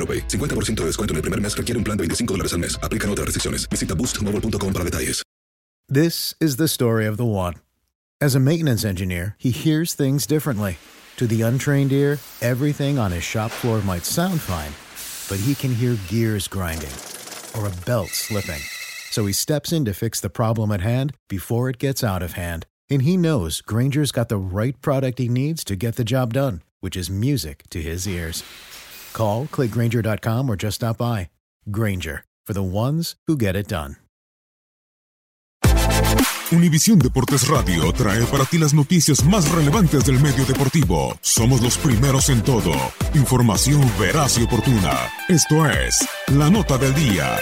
AroPay. 50% de descuento en el primer mes requiere un plan de 25 dólares al mes. Aplican otras restricciones. Visita boostmobile.com para detalles. This is the story of the one. As a maintenance engineer, he hears things differently. To the untrained ear, everything on his shop floor might sound fine, but he can hear gears grinding or a belt slipping. So he steps in to fix the problem at hand before it gets out of hand. And he knows Granger's got the right product he needs to get the job done, which is music to his ears. Call, clickgranger.com, or just stop by. Granger, for the ones who get it done. Univisión Deportes Radio trae para ti las noticias más relevantes del medio deportivo. Somos los primeros en todo. Información veraz y oportuna. Esto es La Nota del Día.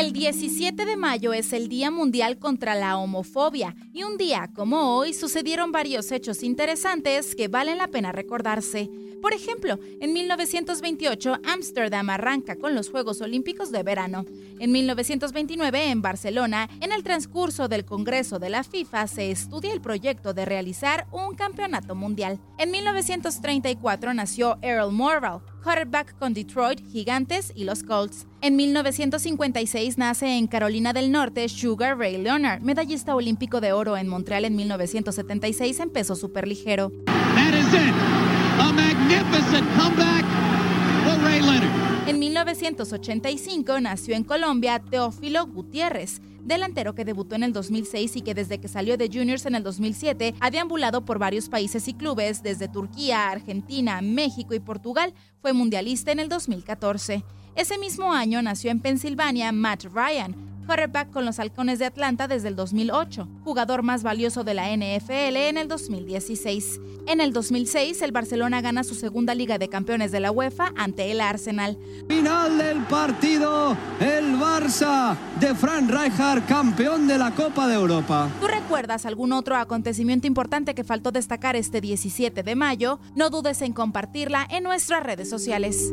El 17 de mayo es el Día Mundial contra la Homofobia y un día como hoy sucedieron varios hechos interesantes que valen la pena recordarse. Por ejemplo, en 1928 Ámsterdam arranca con los Juegos Olímpicos de Verano. En 1929 en Barcelona, en el transcurso del Congreso de la FIFA, se estudia el proyecto de realizar un campeonato mundial. En 1934 nació Earl Morval, quarterback con Detroit, Gigantes y los Colts. En 1956 nace en Carolina del Norte Sugar Ray Leonard, medallista olímpico de oro en Montreal en 1976 en peso superligero. En 1985 nació en Colombia Teófilo Gutiérrez, delantero que debutó en el 2006 y que desde que salió de Juniors en el 2007 ha deambulado por varios países y clubes, desde Turquía, Argentina, México y Portugal. Fue mundialista en el 2014. Ese mismo año nació en Pensilvania Matt Ryan, quarterback con los Halcones de Atlanta desde el 2008, jugador más valioso de la NFL en el 2016. En el 2006, el Barcelona gana su segunda Liga de Campeones de la UEFA ante el Arsenal. Final del partido, el Barça de Frank Rijkaard, campeón de la Copa de Europa. ¿Tú recuerdas algún otro acontecimiento importante que faltó destacar este 17 de mayo? No dudes en compartirla en nuestras redes sociales.